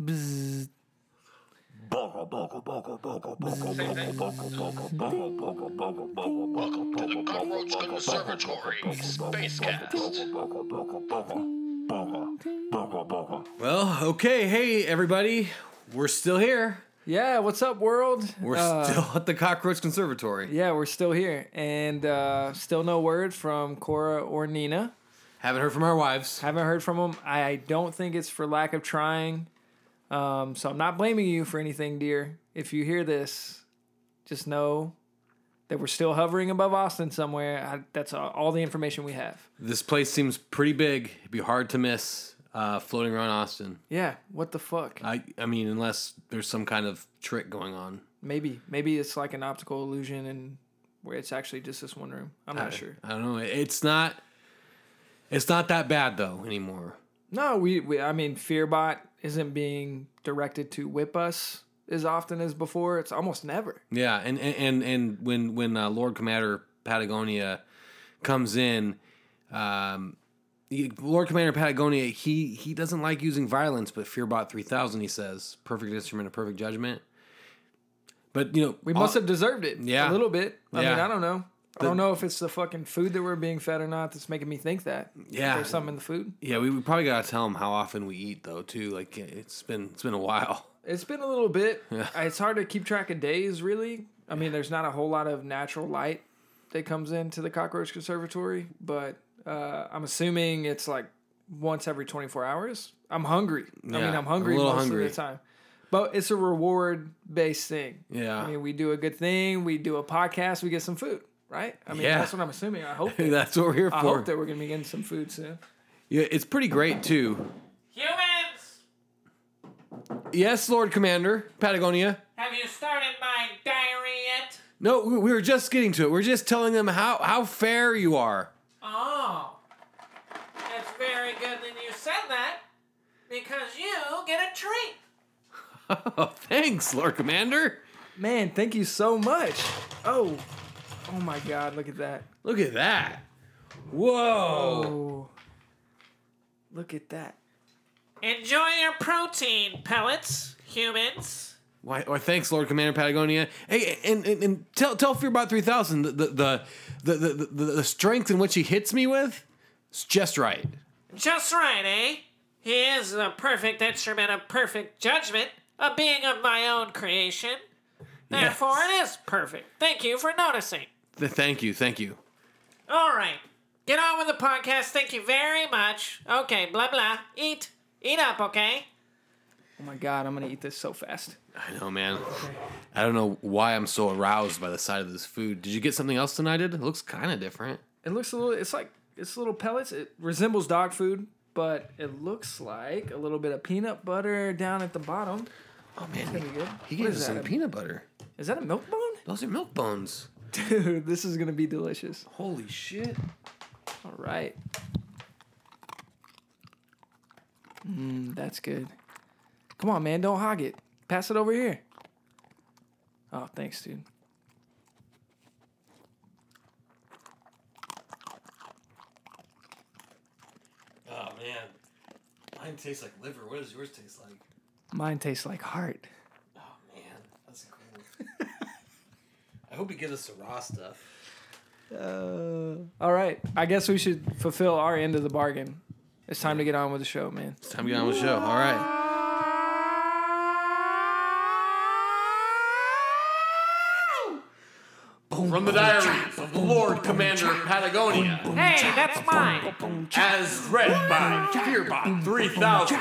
Bzzz. Welcome to the Cockroach Conservatory Spacecast. Well, okay, hey everybody, we're still here. Yeah, what's up, world? We're Uh, still at the Cockroach Conservatory. Yeah, we're still here, and uh, still no word from Cora or Nina. Haven't heard from our wives. Haven't heard from them. I don't think it's for lack of trying. Um, so I'm not blaming you for anything, dear. If you hear this, just know that we're still hovering above Austin somewhere. I, that's all, all the information we have. This place seems pretty big. It'd be hard to miss uh, floating around Austin. Yeah, what the fuck? I, I mean, unless there's some kind of trick going on. Maybe, maybe it's like an optical illusion, and where it's actually just this one room. I'm not sure. I don't know. It's not. It's not that bad though anymore. No, we, we I mean, Fearbot isn't being directed to whip us as often as before. It's almost never. Yeah, and and and, when when uh, Lord Commander Patagonia comes in, um, Lord Commander Patagonia he he doesn't like using violence, but Fearbot three thousand he says perfect instrument of perfect judgment. But you know We all- must have deserved it. Yeah. A little bit. I mean, Yeah. I don't know. I don't know if it's the fucking food that we're being fed or not that's making me think that. Yeah. There's something in the food. Yeah, we, we probably gotta tell them how often we eat though too. Like it's been it's been a while. It's been a little bit. Yeah. It's hard to keep track of days, really. I mean, there's not a whole lot of natural light that comes into the Cockroach Conservatory, but uh, I'm assuming it's like once every 24 hours. I'm hungry. I mean, I'm hungry a most hungry. of the time. But it's a reward based thing. Yeah. I mean, we do a good thing, we do a podcast, we get some food, right? I mean, Yeah. that's what I'm assuming. I hope. that- That's what we're here I for. hope that we're gonna be getting some food soon. Yeah, it's pretty great too. Humans, Yes, Lord Commander Patagonia. have you started my diary yet? No, we we were just getting to it. We're just telling them how how fair you are. Oh, it's very good that you said that because you get a treat. Oh, thanks, Lord Commander. Man, thank you so much. Oh, oh my God, look at that. Look at that. Whoa. Oh, look at that. Enjoy your protein pellets, humans. Why, why thanks, Lord Commander Patagonia. Hey, and, and, and tell tell Fearbot three thousand the the, the the the the the strength in which he hits me with is just right. Just right, eh? He is the perfect instrument of perfect judgment, a being of my own creation. Therefore, it is perfect. Thank you for noticing. Th- thank you, thank you. All right. Get on with the podcast. Thank you very much. Okay, blah, blah. Eat. Eat up, okay? Oh my God, I'm gonna eat this so fast. I know, man. I don't know why I'm so aroused by the sight of this food. Did you get something else tonight? It looks kind of different. It looks a little. It's like it's little pellets. It resembles dog food, but it looks like a little bit of peanut butter down at the bottom. Oh man, Pretty good. he What gave is us some that? peanut butter. Is that a milk bone? Those are milk bones. Dude, this is gonna be delicious. Holy shit. All right. Mmm, that's good. Come on, man, don't hog it. Pass it over here. Oh, thanks, dude. Oh man, mine tastes like liver. What does yours taste like? Mine tastes like heart. Oh man, that's cool. I hope he gives us the raw stuff. Uh, all right. I guess we should fulfill our end of the bargain. It's time to get on with the show, man. It's time to get on with the show. All right. From the diaries of the Lord Commander Patagonia, Hey, that's mine. as read by Fearbot 3000.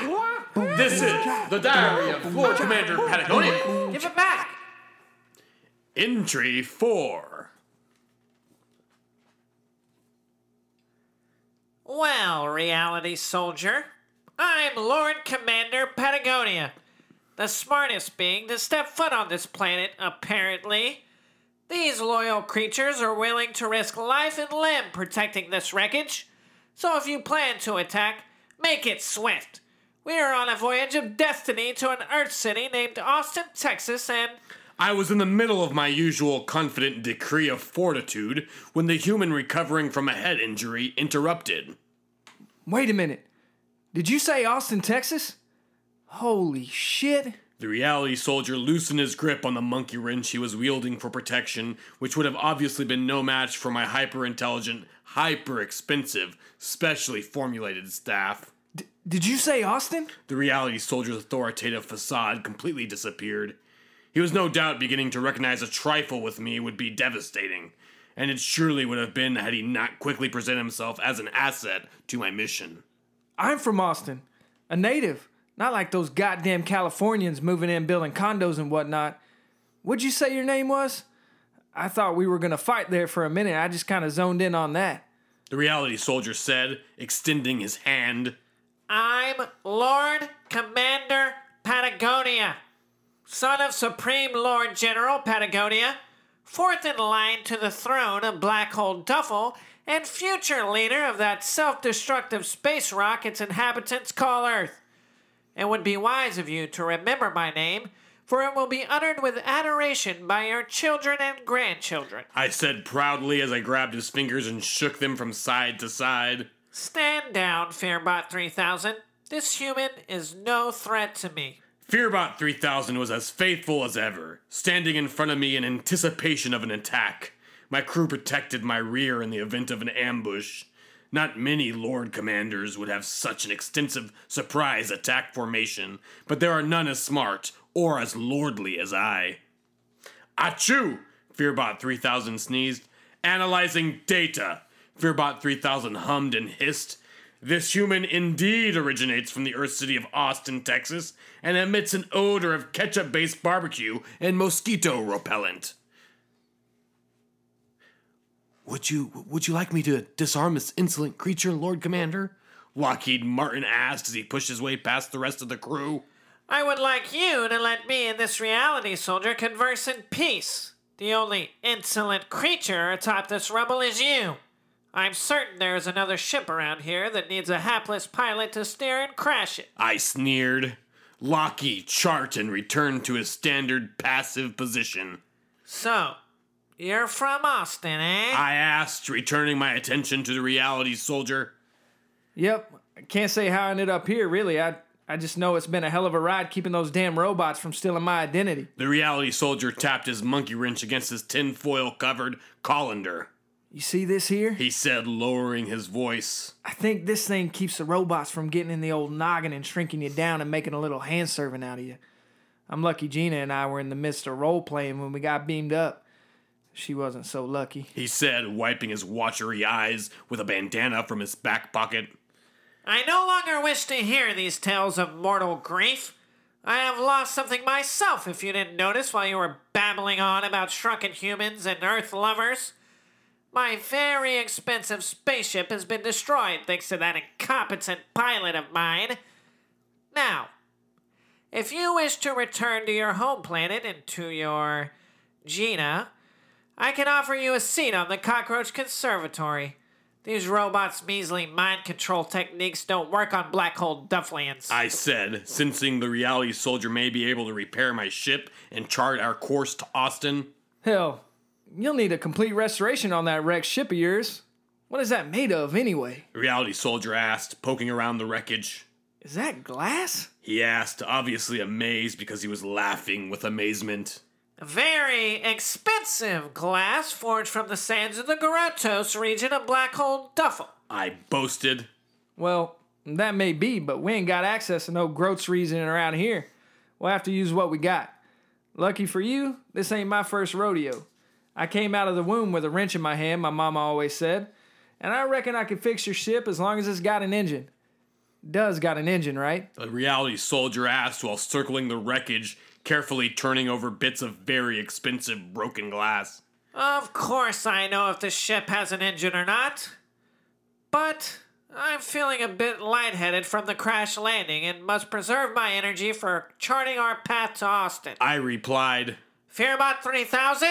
This is the diary of Lord Commander Patagonia. Give it back. Entry 4. Well, reality soldier, I'm Lord Commander Patagonia, the smartest being to step foot on this planet, apparently. These loyal creatures are willing to risk life and limb protecting this wreckage. So if you plan to attack, make it swift. We are on a voyage of destiny to an Earth city named Austin, Texas, and I was in the middle of my usual confident decree of fortitude when the human recovering from a head injury interrupted. Wait a minute. Did you say Austin, Texas? Holy shit. The reality soldier loosened his grip on the monkey wrench he was wielding for protection, which would have obviously been no match for my hyper intelligent, hyper expensive, specially formulated staff. Did you say Austin? The reality soldier's authoritative facade completely disappeared. He was no doubt beginning to recognize a trifle with me would be devastating, and it surely would have been had he not quickly presented himself as an asset to my mission. I'm from Austin, a native. Not like those goddamn Californians moving in building condos and whatnot. What'd you say your name was? I thought we were gonna fight there for a minute. I just kind of zoned in on that. The reality soldier said, extending his hand. I'm Lord Commander Patagonia, son of Supreme Lord General Patagonia, fourth in line to the throne of Black Hole Duffel, and future leader of that self destructive space rock its inhabitants call Earth. It would be wise of you to remember my name, for it will be uttered with adoration by your children and grandchildren. I said proudly as I grabbed his fingers and shook them from side to side. Stand down, Fearbot 3000. This human is no threat to me. Fearbot 3000 was as faithful as ever, standing in front of me in anticipation of an attack. My crew protected my rear in the event of an ambush. Not many Lord Commanders would have such an extensive surprise attack formation, but there are none as smart or as lordly as I. Achoo! Fearbot 3000 sneezed. Analyzing data. Fearbot 3000 hummed and hissed. This human indeed originates from the Earth city of Austin, Texas, and emits an odor of ketchup based barbecue and mosquito repellent. Would you would you like me to disarm this insolent creature, Lord Commander? Lockheed Martin asked as he pushed his way past the rest of the crew. I would like you to let me and this reality soldier converse in peace. The only insolent creature atop this rubble is you. I'm certain there is another ship around here that needs a hapless pilot to steer and crash it. I sneered. Lockheed chart and returned to his standard passive position. So, you're from Austin, eh? I asked, returning my attention to the reality soldier. Yep. I can't say how I ended up here, really. I I just know it's been a hell of a ride keeping those damn robots from stealing my identity. The reality soldier tapped his monkey wrench against his tinfoil covered colander. You see this here? He said, lowering his voice. I think this thing keeps the robots from getting in the old noggin and shrinking you down and making a little hand servant out of you. I'm lucky Gina and I were in the midst of role playing when we got beamed up. She wasn't so lucky. He said, wiping his watchery eyes with a bandana from his back pocket. I no longer wish to hear these tales of mortal grief. I have lost something myself, if you didn't notice while you were babbling on about shrunken humans and Earth lovers. My very expensive spaceship has been destroyed thanks to that incompetent pilot of mine. Now, if you wish to return to your home planet and to your Gina, I can offer you a seat on the Cockroach Conservatory. These robots' measly mind control techniques don't work on black hole Dufflians. I said, sensing the reality soldier may be able to repair my ship and chart our course to Austin. Hell, you'll need a complete restoration on that wrecked ship of yours. What is that made of, anyway? The reality soldier asked, poking around the wreckage. Is that glass? He asked, obviously amazed because he was laughing with amazement. Very expensive glass forged from the sands of the Garotos region of Black Hole Duffel. I boasted. Well, that may be, but we ain't got access to no groats reasoning around here. We'll have to use what we got. Lucky for you, this ain't my first rodeo. I came out of the womb with a wrench in my hand, my mama always said, and I reckon I can fix your ship as long as it's got an engine. Does got an engine, right? The reality soldier asked while circling the wreckage, carefully turning over bits of very expensive broken glass. Of course, I know if the ship has an engine or not. But I'm feeling a bit lightheaded from the crash landing and must preserve my energy for charting our path to Austin. I replied, Fearbot 3000?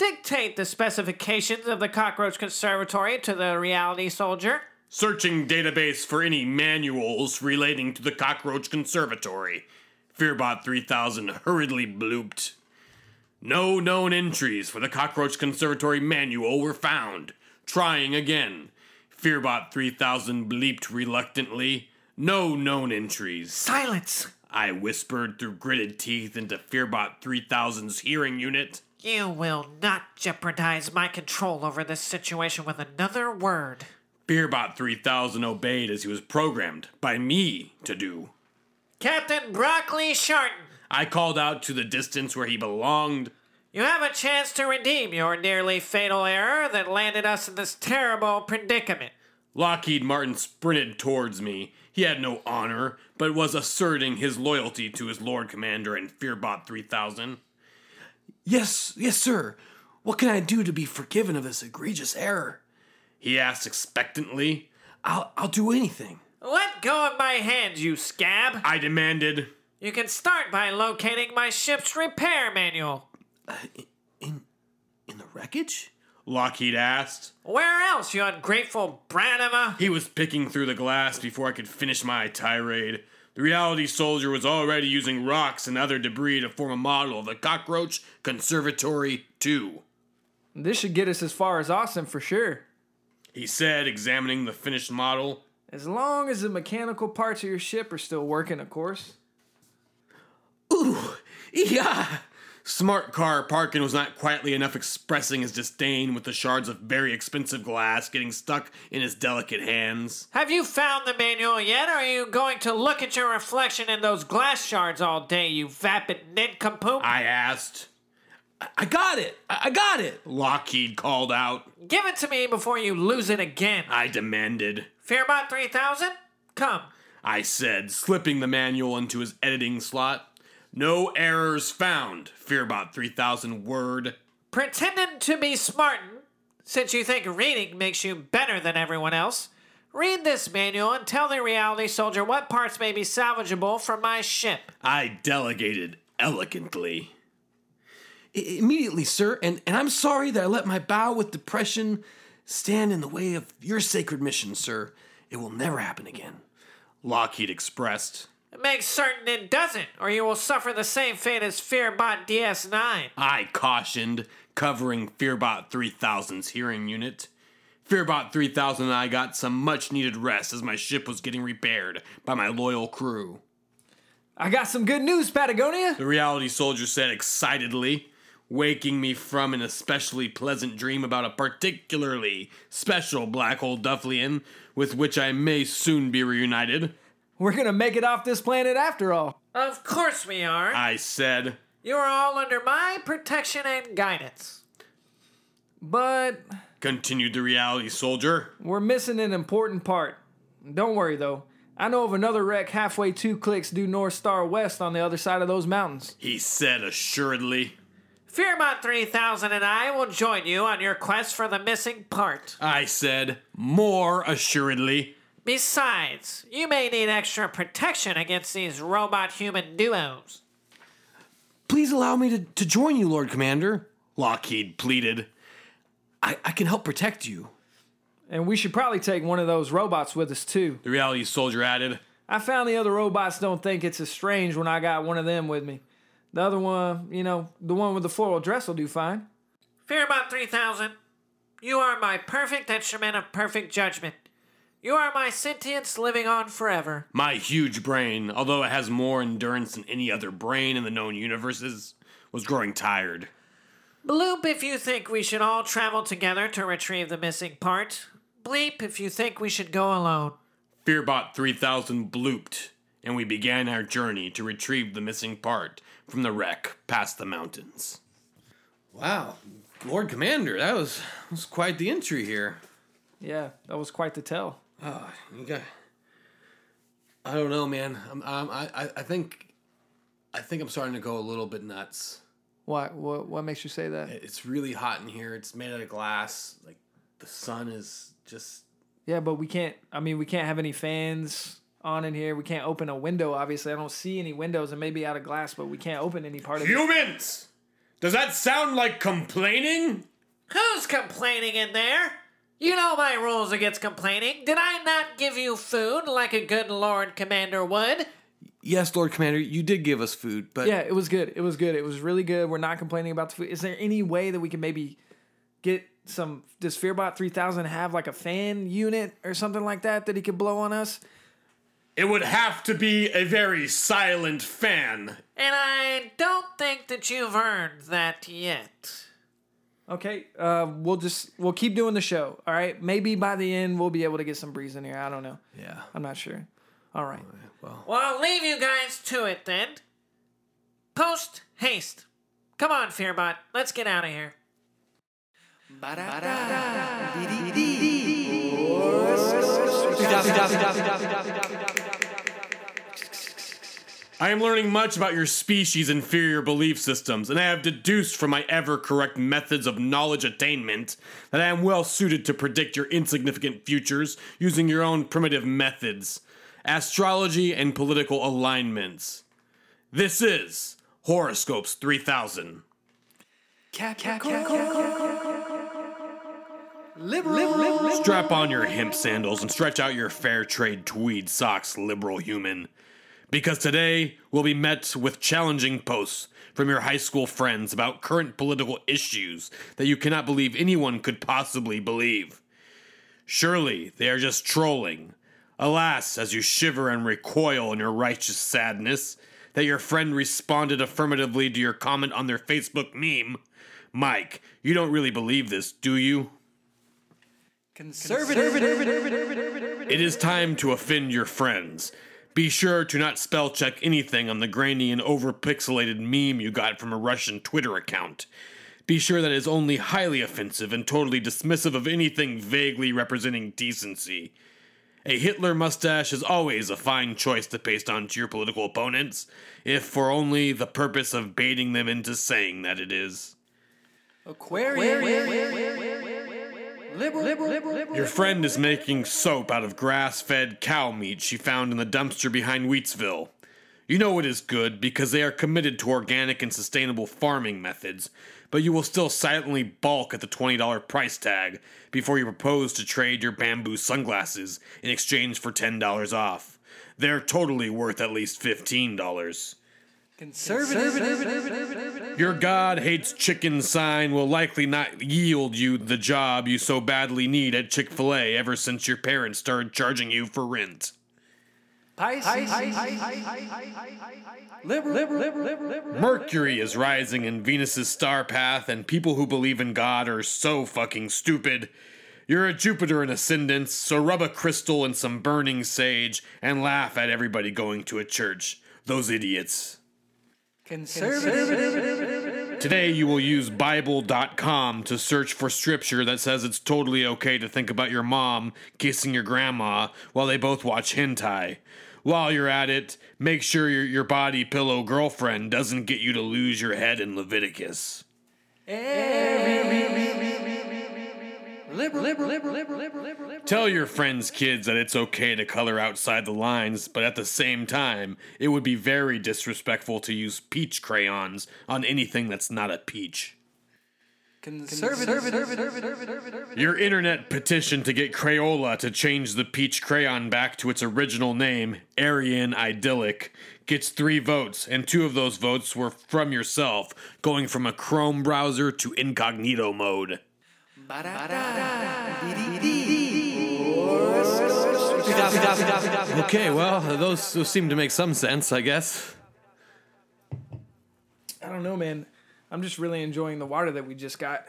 Dictate the specifications of the Cockroach Conservatory to the reality soldier. searching database for any manuals relating to the Cockroach Conservatory. Fearbot 3000 hurriedly blooped. No known entries for the Cockroach Conservatory manual were found. Trying again. Fearbot 3000 bleeped reluctantly. No known entries. Silence! I whispered through gritted teeth into Fearbot 3000's hearing unit. You will not jeopardize my control over this situation with another word. Fearbot 3000 obeyed as he was programmed by me to do. Captain Broccoli Sharton, I called out to the distance where he belonged. you have a chance to redeem your nearly fatal error that landed us in this terrible predicament. Lockheed Martin sprinted towards me. He had no honor, but was asserting his loyalty to his Lord Commander and Fearbot 3000. Yes, yes, sir. What can I do to be forgiven of this egregious error? He asked expectantly. I'll, I'll do anything. Let go of my hand, you scab. I demanded. You can start by locating my ship's repair manual. Uh, in the wreckage? Lockheed asked. Where else, you ungrateful brat of a. He was picking through the glass before I could finish my tirade. The reality soldier was already using rocks and other debris to form a model of the Cockroach Conservatory 2. This should get us as far as Austin for sure. He said, examining the finished model. As long as the mechanical parts of your ship are still working, of course. Ooh, yeah. Smart car Parkin was not quietly enough expressing his disdain with the shards of very expensive glass getting stuck in his delicate hands. Have you found the manual yet, or are you going to look at your reflection in those glass shards all day, you vapid nincompoop? I asked. I- I got it! I I got it! Lockheed called out. Give it to me before you lose it again. I demanded. Fearbot 3000? Come. I said, slipping the manual into his editing slot. No errors found, Fearbot 3000 word. Pretending to be smartin', since you think reading makes you better than everyone else, read this manual and tell the reality soldier what parts may be salvageable from my ship. I delegated elegantly. I- immediately, sir, and, and I'm sorry that I let my bow with depression stand in the way of your sacred mission, sir. It will never happen again. Lockheed expressed. Make certain it doesn't, or you will suffer the same fate as Fearbot DS9. I cautioned, covering Fearbot 3000's hearing unit. Fearbot 3000 and I got some much needed rest as my ship was getting repaired by my loyal crew. I got some good news, Patagonia. The reality soldier said excitedly, waking me from an especially pleasant dream about a particularly special black hole Dufflian with which I may soon be reunited. We're gonna make it off this planet after all. Of course we are. I said, You are all under my protection and guidance. But continued the reality soldier. we're missing an important part. Don't worry though. I know of another wreck halfway two clicks due north star west on the other side of those mountains. He said assuredly. Fearbot 3000 and I will join you on your quest for the missing part. I said more assuredly. Besides, you may need extra protection against these robot human duos. Please allow me to, to join you, Lord Commander. Lockheed pleaded. I, I can help protect you. And we should probably take one of those robots with us too. The reality soldier added. I found the other robots don't think it's as strange when I got one of them with me. The other one, you know, the one with the floral dress will do fine. Fearbot 3000, you are my perfect instrument of perfect judgment. You are my sentience living on forever. My huge brain, although it has more endurance than any other brain in the known universes, was growing tired. Bloop if you think we should all travel together to retrieve the missing part. Bleep if you think we should go alone. Fearbot 3000 blooped, and we began our journey to retrieve the missing part from the wreck past the mountains. Wow, Lord Commander, that was, was quite the entry here. Yeah, that was quite the tell. Oh, you got. I don't know, man. I'm, I'm, I, I I think, I think I'm starting to go a little bit nuts. What what what makes you say that? It's really hot in here. It's made out of glass. Like the sun is just. Yeah, but we can't. I mean, we can't have any fans on in here. We can't open a window. Obviously, I don't see any windows, and maybe out of glass, but we can't open any part of it. Humans! Does that sound like complaining? Who's complaining in there? You know my rules against complaining. Did I not give you food like a good Lord Commander would? Yes, Lord Commander, you did give us food, but Yeah, it was good. It was good. It was really good. We're not complaining about the food. Is there any way that we can maybe get some? Does Fearbot three thousand have like a fan unit or something like that that he could blow on us? It would have to be a very silent fan. And I don't think that you've earned that yet. Okay, uh, we'll just we'll keep doing the show. All right, maybe by the end we'll be able to get some breeze in here. I don't know. Yeah. I'm not sure. All right. Well, Well, I'll leave you guys to it then. Post haste. Come on, Fearbot. Let's get out of here. I am learning much about your species' inferior belief systems, and I have deduced from my ever correct methods of knowledge attainment that I am well suited to predict your insignificant futures using your own primitive methods, astrology, and political alignments. This is Horoscopes 3000. Strap on your hemp sandals and stretch out your fair trade tweed socks, liberal human. Because today we'll be met with challenging posts from your high school friends about current political issues that you cannot believe anyone could possibly believe. Surely they are just trolling. Alas, as you shiver and recoil in your righteous sadness, that your friend responded affirmatively to your comment on their Facebook meme. Mike, you don't really believe this, do you? Conservative. It is time to offend your friends. Be sure to not spell check anything on the grainy and overpixelated meme you got from a Russian Twitter account. Be sure that it is only highly offensive and totally dismissive of anything vaguely representing decency. A Hitler mustache is always a fine choice to paste onto your political opponents, if for only the purpose of baiting them into saying that it is. Your friend is making soap out of grass fed cow meat she found in the dumpster behind Wheatsville. You know it is good because they are committed to organic and sustainable farming methods, but you will still silently balk at the $20 price tag before you propose to trade your bamboo sunglasses in exchange for $10 off. They're totally worth at least $15. Your God hates chicken sign will likely not yield you the job you so badly need at Chick fil A ever since your parents started charging you for rent. Mercury is rising in Venus's star path, and people who believe in God are so fucking stupid. You're a Jupiter in ascendance, so rub a crystal and some burning sage and laugh at everybody going to a church. Those idiots. Today, you will use Bible.com to search for scripture that says it's totally okay to think about your mom kissing your grandma while they both watch hentai. While you're at it, make sure your, your body pillow girlfriend doesn't get you to lose your head in Leviticus. Tell your friends' kids that it's okay to color outside the lines, but at the same time, it would be very disrespectful to use peach crayons on anything that's not a peach. Your internet petition to get Crayola to change the peach crayon back to its original name, Aryan Idyllic, gets three votes, and two of those votes were from yourself, going from a Chrome browser to incognito mode. Okay, well, those, those seem to make some sense, I guess. I don't know, man. I'm just really enjoying the water that we just got.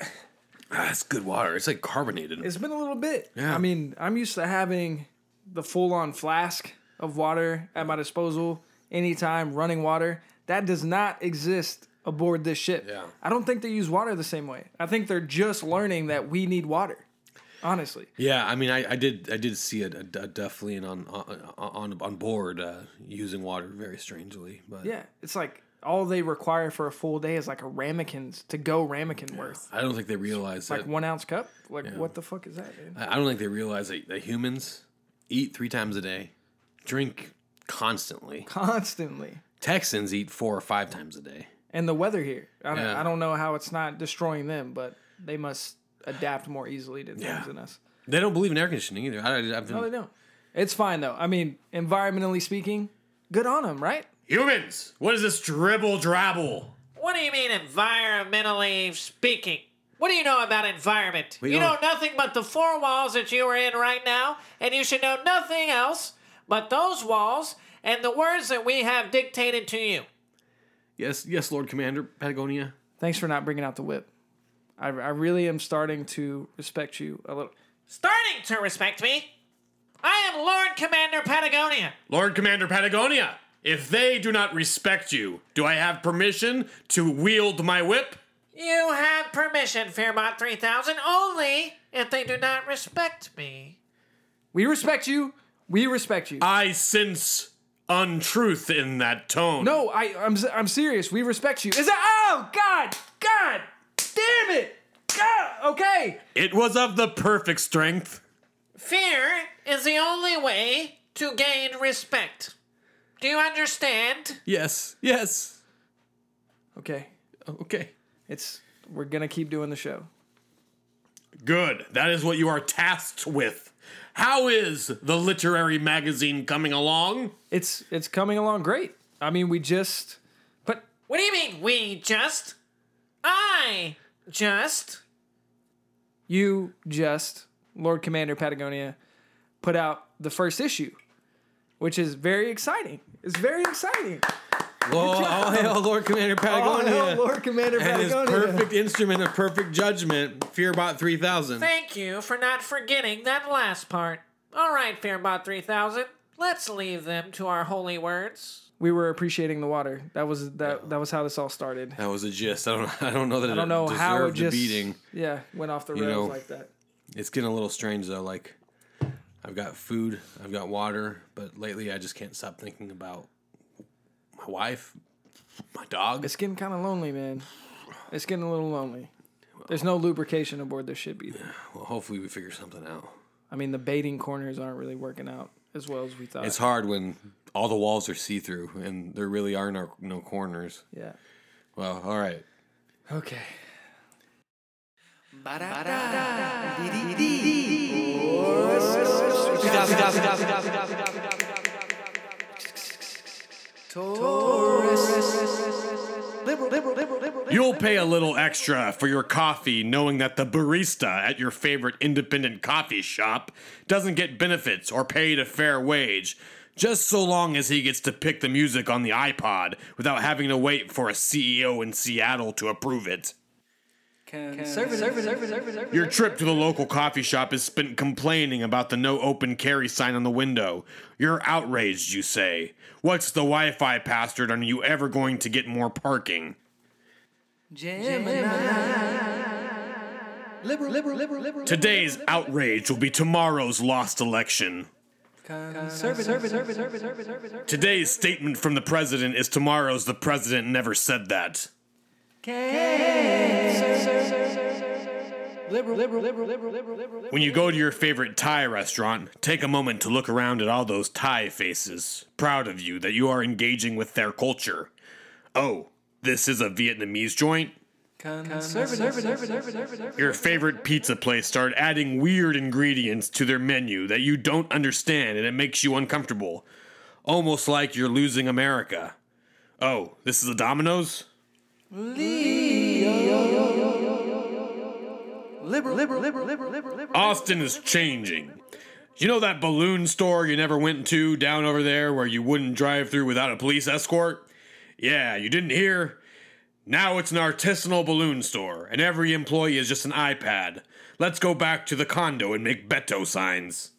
Ah, it's good water. It's like carbonated. It's been a little bit. Yeah. I mean, I'm used to having the full on flask of water at my disposal anytime, running water. That does not exist aboard this ship. Yeah. I don't think they use water the same way. I think they're just learning that we need water. Honestly. Yeah, I mean, I, I did I did see a, a, a Dufflian on on on, on board uh, using water very strangely, but Yeah. It's like all they require for a full day is like a ramekin's to go ramekin worth. I don't think they realize Like that. one ounce cup? Like what the fuck is that, dude? I I don't think they realize that, that humans eat three times a day, drink constantly. Constantly. Texans eat four or five times a day. And the weather here. I don't, Yeah. I don't know how it's not destroying them, but they must adapt more easily to things Yeah. than us. They don't believe in air conditioning either. I, I've been, No, they don't. It's fine though. I mean, environmentally speaking, good on them, right? Humans, what is this dribble drabble? What do you mean, environmentally speaking? What do you know about environment? We you know don't- nothing but the four walls that you are in right now, and you should know nothing else but those walls and the words that we have dictated to you. Yes, yes, Lord Commander Patagonia. Thanks for not bringing out the whip. I, I really am starting to respect you a little. Starting to respect me. I am Lord Commander Patagonia. Lord Commander Patagonia, if they do not respect you, do I have permission to wield my whip? You have permission, Fearbot 3000, only if they do not respect me. We respect you. We respect you. I sense untruth in that tone. no, I, I'm, I'm serious. We respect you. Is that? Oh God, God, damn it. God, okay. It was of the perfect strength. Fear is the only way to gain respect. Do you understand? Yes, yes. Okay. Okay. It's we're gonna keep doing the show. Good. That is what you are tasked with. How is the literary magazine coming along? It's it's coming along great. I mean, we just, but What do you mean, we just? I just. you just Lord Commander Patagonia put out the first issue, which is very exciting. It's very exciting. Oh, well, all hail Lord Commander Patagonia. Oh, hell, Lord Commander and his perfect instrument of perfect judgment, Fearbot 3000. Thank you for not forgetting that last part. All right, Fearbot 3000, let's leave them to our holy words. We were appreciating the water. That was that. That was how this all started. That was a gist. I don't. I don't know that I don't know how it just a beating. yeah went off the You rails know, like that. It's getting a little strange though. Like, I've got food, I've got water, but lately I just can't stop thinking about my wife, my dog. It's getting kind of lonely, man. It's getting a little lonely. There's no lubrication aboard this ship either. Well, hopefully we figure something out. I mean, the baiting corners aren't really working out as well as we thought. It's hard when all the walls are see through and there really are no no corners. yeah. Well, all right. Okay. You'll pay a little extra for your coffee knowing that the barista at your favorite independent coffee shop doesn't get benefits or paid a fair wage, just so long as he gets to pick the music on the iPod without having to wait for a CEO in Seattle to approve it. Your trip to the local coffee shop is spent complaining about the no open carry sign on the window. You're outraged, you say. What's the Wi Fi password? Are you ever going to get more parking? Today's outrage will be tomorrow's lost election. Today's statement from the president is tomorrow's the president never said that. When you go to your favorite Thai restaurant, take a moment to look around at all those Thai faces, proud of you that you are engaging with their culture. Oh, this is a Vietnamese joint? Your favorite pizza place started adding weird ingredients to their menu that you don't understand and it makes you uncomfortable. Almost like you're losing America. Oh, this is a Domino's? Austin is changing. You know that balloon store you never went to down over there where you wouldn't drive through without a police escort? Yeah, you didn't hear? Now it's an artisanal balloon store, and every employee is just an iPad. Let's go back to the condo and make Beto signs.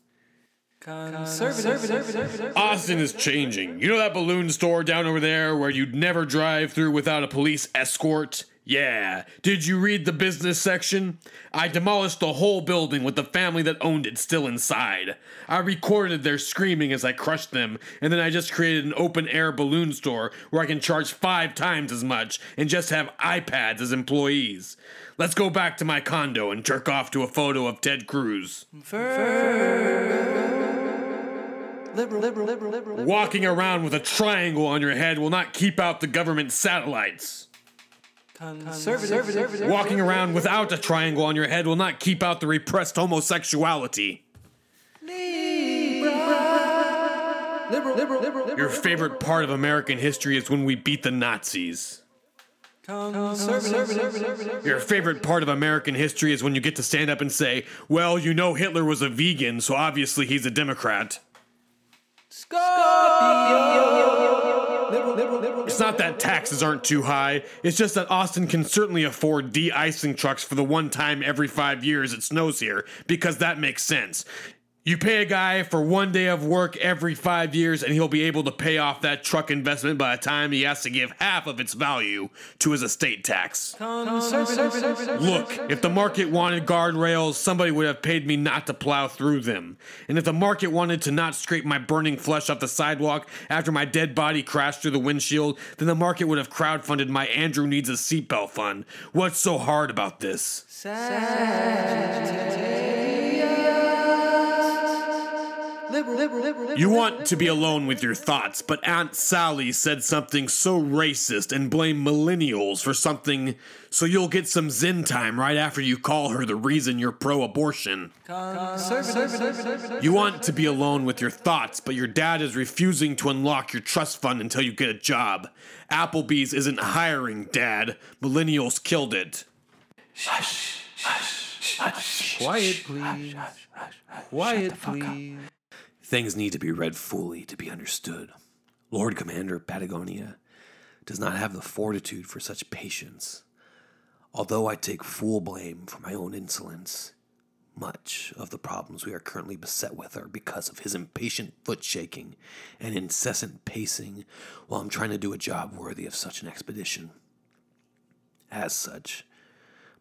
Austin is changing. You know that balloon store down over there where you'd never drive through without a police escort? Yeah. Did you read the business section? I demolished the whole building with the family that owned it still inside. I recorded their screaming as I crushed them, and then I just created an open air balloon store where I can charge five times as much and just have iPads as employees. Let's go back to my condo and jerk off to a photo of Ted Cruz. Walking around with a triangle on your head will not keep out the government satellites. Walking around without a triangle on your head will not keep out the repressed homosexuality. Your favorite part of American history is when we beat the Nazis. Your favorite part of American history is when you get to stand up and say, well, you know Hitler was a vegan, so obviously he's a Democrat. It's not that taxes aren't too high. It's just that Austin can certainly afford de-icing trucks for the one time every five years it snows here, because that makes sense. You pay a guy for one day of work every five years, and he'll be able to pay off that truck investment by the time he has to give half of its value to his estate tax. Look, if the market wanted guardrails, somebody would have paid me not to plow through them. And if the market wanted to not scrape my burning flesh off the sidewalk after my dead body crashed through the windshield, then the market would have crowdfunded my Andrew Needs a Seatbelt fund. What's so hard about this? You want to be alone with your thoughts, but Aunt Sally said something so racist and blamed millennials for something, so you'll get some Zen time right after you call her the reason you're pro abortion. You want to be alone with your thoughts, but your dad is refusing to unlock your trust fund until you get a job. Applebee's isn't hiring, Dad. Millennials killed it. Quiet, please. Quiet, please. Things need to be read fully to be understood. Lord Commander Patagonia does not have the fortitude for such patience. Although I take full blame for my own insolence, much of the problems we are currently beset with are because of his impatient foot shaking and incessant pacing while I'm trying to do a job worthy of such an expedition. As such,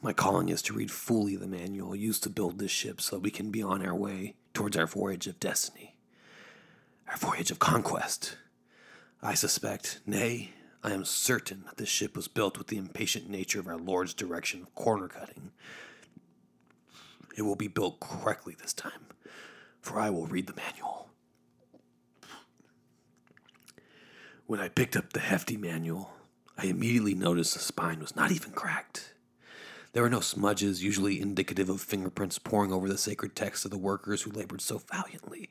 my calling is to read fully the manual used to build this ship so we can be on our way towards our voyage of destiny, our voyage of conquest. I suspect, nay, I am certain that this ship was built with the impatient nature of our Lord's direction of corner cutting. It will be built correctly this time, for I will read the manual. When I picked up the hefty manual, I immediately noticed the spine was not even cracked. There were no smudges, usually indicative of fingerprints pouring over the sacred text of the workers who labored so valiantly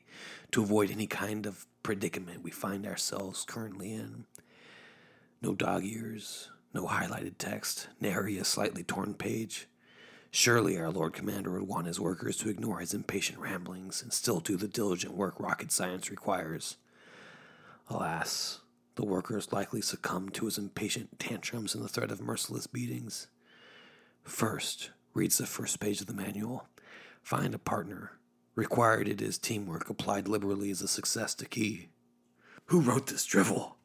to avoid any kind of predicament we find ourselves currently in. No dog ears, no highlighted text, nary a slightly torn page. Surely our Lord Commander would want his workers to ignore his impatient ramblings and still do the diligent work rocket science requires. Alas, the workers likely succumbed to his impatient tantrums and the threat of merciless beatings. First, reads the first page of the manual. Find a partner. Required it is teamwork applied liberally as a success to key. Who wrote this drivel?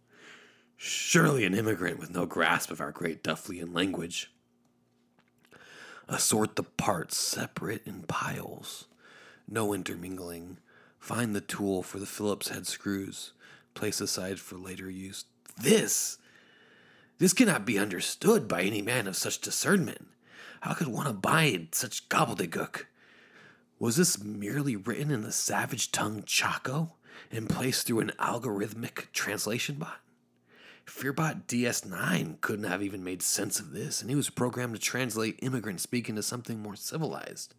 Surely an immigrant with no grasp of our great Dufflian language. Assort the parts separate in piles. No intermingling. Find the tool for the Phillips head screws. Place aside for later use. This! This cannot be understood by any man of such discernment. How could one abide such gobbledygook? Was this merely written in the savage tongue Chaco and placed through an algorithmic translation bot? Fearbot DS9 couldn't have even made sense of this, and he was programmed to translate immigrant speak into something more civilized.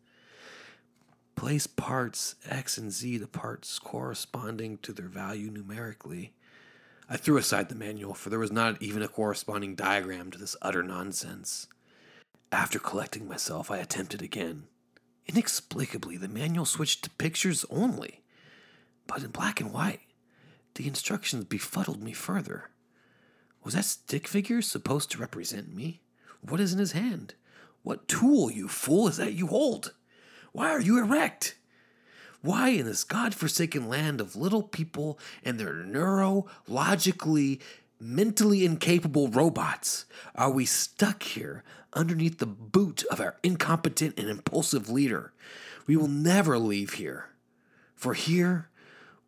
Place parts X and Z to parts corresponding to their value numerically. I threw aside the manual, for there was not even a corresponding diagram to this utter nonsense. After collecting myself, I attempted again. Inexplicably, the manual switched to pictures only, but in black and white. The instructions befuddled me further. Was that stick figure supposed to represent me? What is in his hand? What tool, you fool, is that you hold? Why are you erect? Why, in this god-forsaken land of little people and their neurologically, mentally incapable robots, are we stuck here underneath the boot of our incompetent and impulsive leader? We will never leave here, for here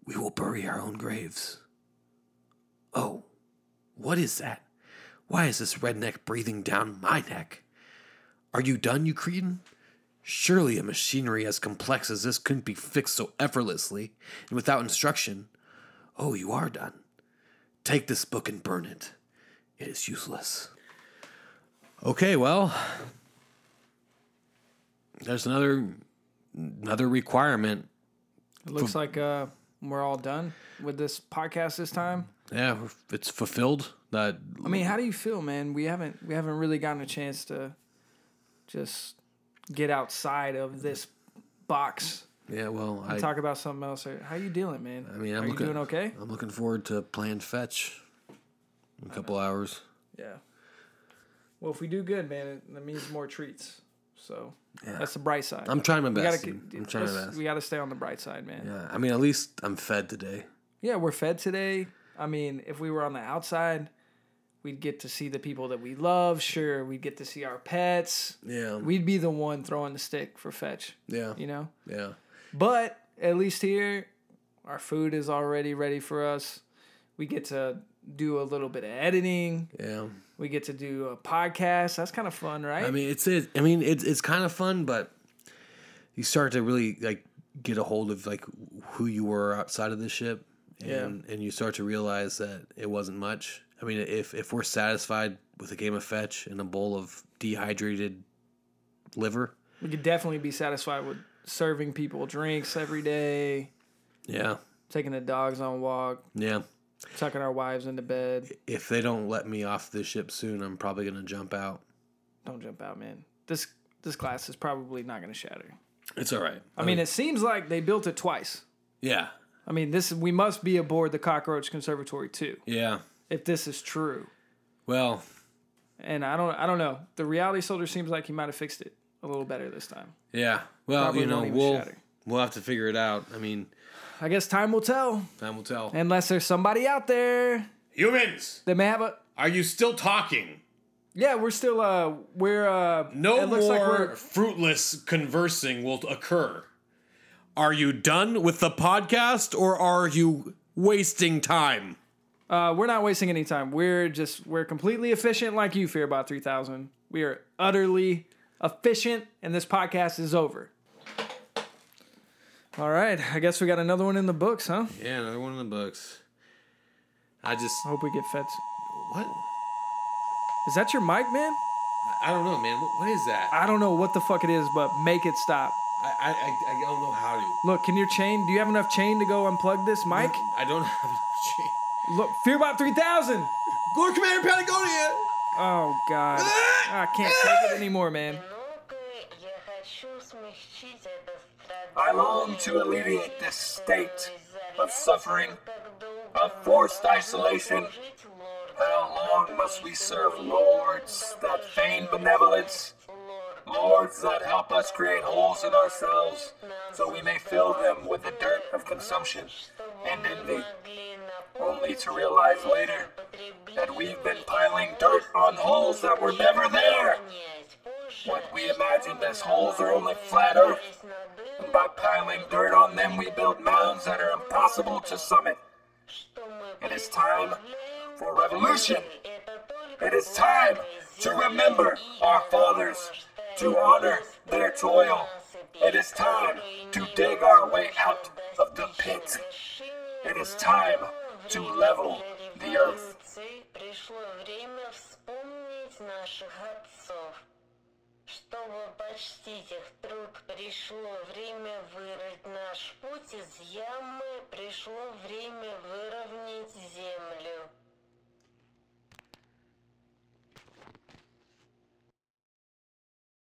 we will bury our own graves. Oh, what is that? Why is this redneck breathing down my neck? Are you done, you cretin? Surely a machinery as complex as this couldn't be fixed so effortlessly and without instruction. Oh, you are done. Take this book and burn it. It is useless. Okay, well, there's another another requirement. It looks like uh, we're all done with this podcast this time. Yeah, it's fulfilled. That I mean, how do you feel, man? We haven't we haven't really gotten a chance to just get outside of this box Yeah, well, I, talk about something else. How you dealing, man? I mean, I'm are looking, you doing okay? I'm looking forward to playing fetch in a couple hours. Yeah. Well, if we do good, man, it, that means more treats. So Yeah. that's the bright side. I'm trying my we best. gotta. I'm trying my best. We got to stay on the bright side, man. Yeah, I mean, at least I'm fed today. Yeah, we're fed today. I mean, if we were on the outside, we'd get to see the people that we love. Sure, we'd get to see our pets. Yeah, We'd be the one throwing the stick for fetch, yeah, you know? yeah. But at least here, our food is already ready for us. We get to do a little bit of editing. Yeah, We get to do a podcast. That's kind of fun, right? I mean, it's it. I mean, it's it's kind of fun, but you start to really like get a hold of like who you were outside of the ship, and and you start to realize that it wasn't much. I mean, if if we're satisfied with a game of fetch and a bowl of dehydrated liver, we could definitely be satisfied with serving people drinks every day, yeah, taking the dogs on walk, yeah. tucking our wives into bed. If they don't let me off the ship soon, I'm probably gonna jump out. Don't jump out, man. This this glass is probably not going to shatter. It's all right. I mean, it seems like they built it twice. yeah, I mean, this we must be aboard the Cockroach Conservatory too, yeah. if this is true. Well, And I don't I don't know. The reality soldier seems like he might have fixed it a little better this time. yeah. Well, Probably you know, we'll shatter. we'll have to figure it out. I mean, I guess time will tell. time will tell. Unless there's somebody out there Humans, They may have a are you still talking? Yeah, we're still uh we're uh No it looks like more we're fruitless conversing will occur. Are you done with the podcast or are you wasting time? uh we're not wasting any time. We're just we're completely efficient like you Fearbot 3000. We are utterly efficient and this podcast is over. All right, I guess we got another one in the books, huh? Yeah, another one in the books. I just I hope we get fed. what? Is that your mic, man? I don't know, man. What, what is that? I don't know what the fuck it is, but make it stop. I, I I don't know how to. Look, can your chain? Do you have enough chain to go unplug this mic? I don't have enough chain. Look, Fearbot 3000. Lord Commander Patagonia. Oh God, I can't take it anymore, man. I long to alleviate this state of suffering, of forced isolation. How long must we serve lords that feign benevolence? Lords that help us create holes in ourselves so we may fill them with the dirt of consumption and envy, only to realize later that we've been piling dirt on holes that were never there. What we imagined as holes are only flat earth, and by piling dirt on them, we build mounds that are impossible to summit. It is time for revolution. It is time to remember our fathers, to honor their toil. It is time to dig our way out of the pit. It is time to level the earth. отцы, пришло время вспомнить наших отцов. Чтобы почтить их труд, пришло время вырыть наш путь из ямы, пришло время выровнять землю.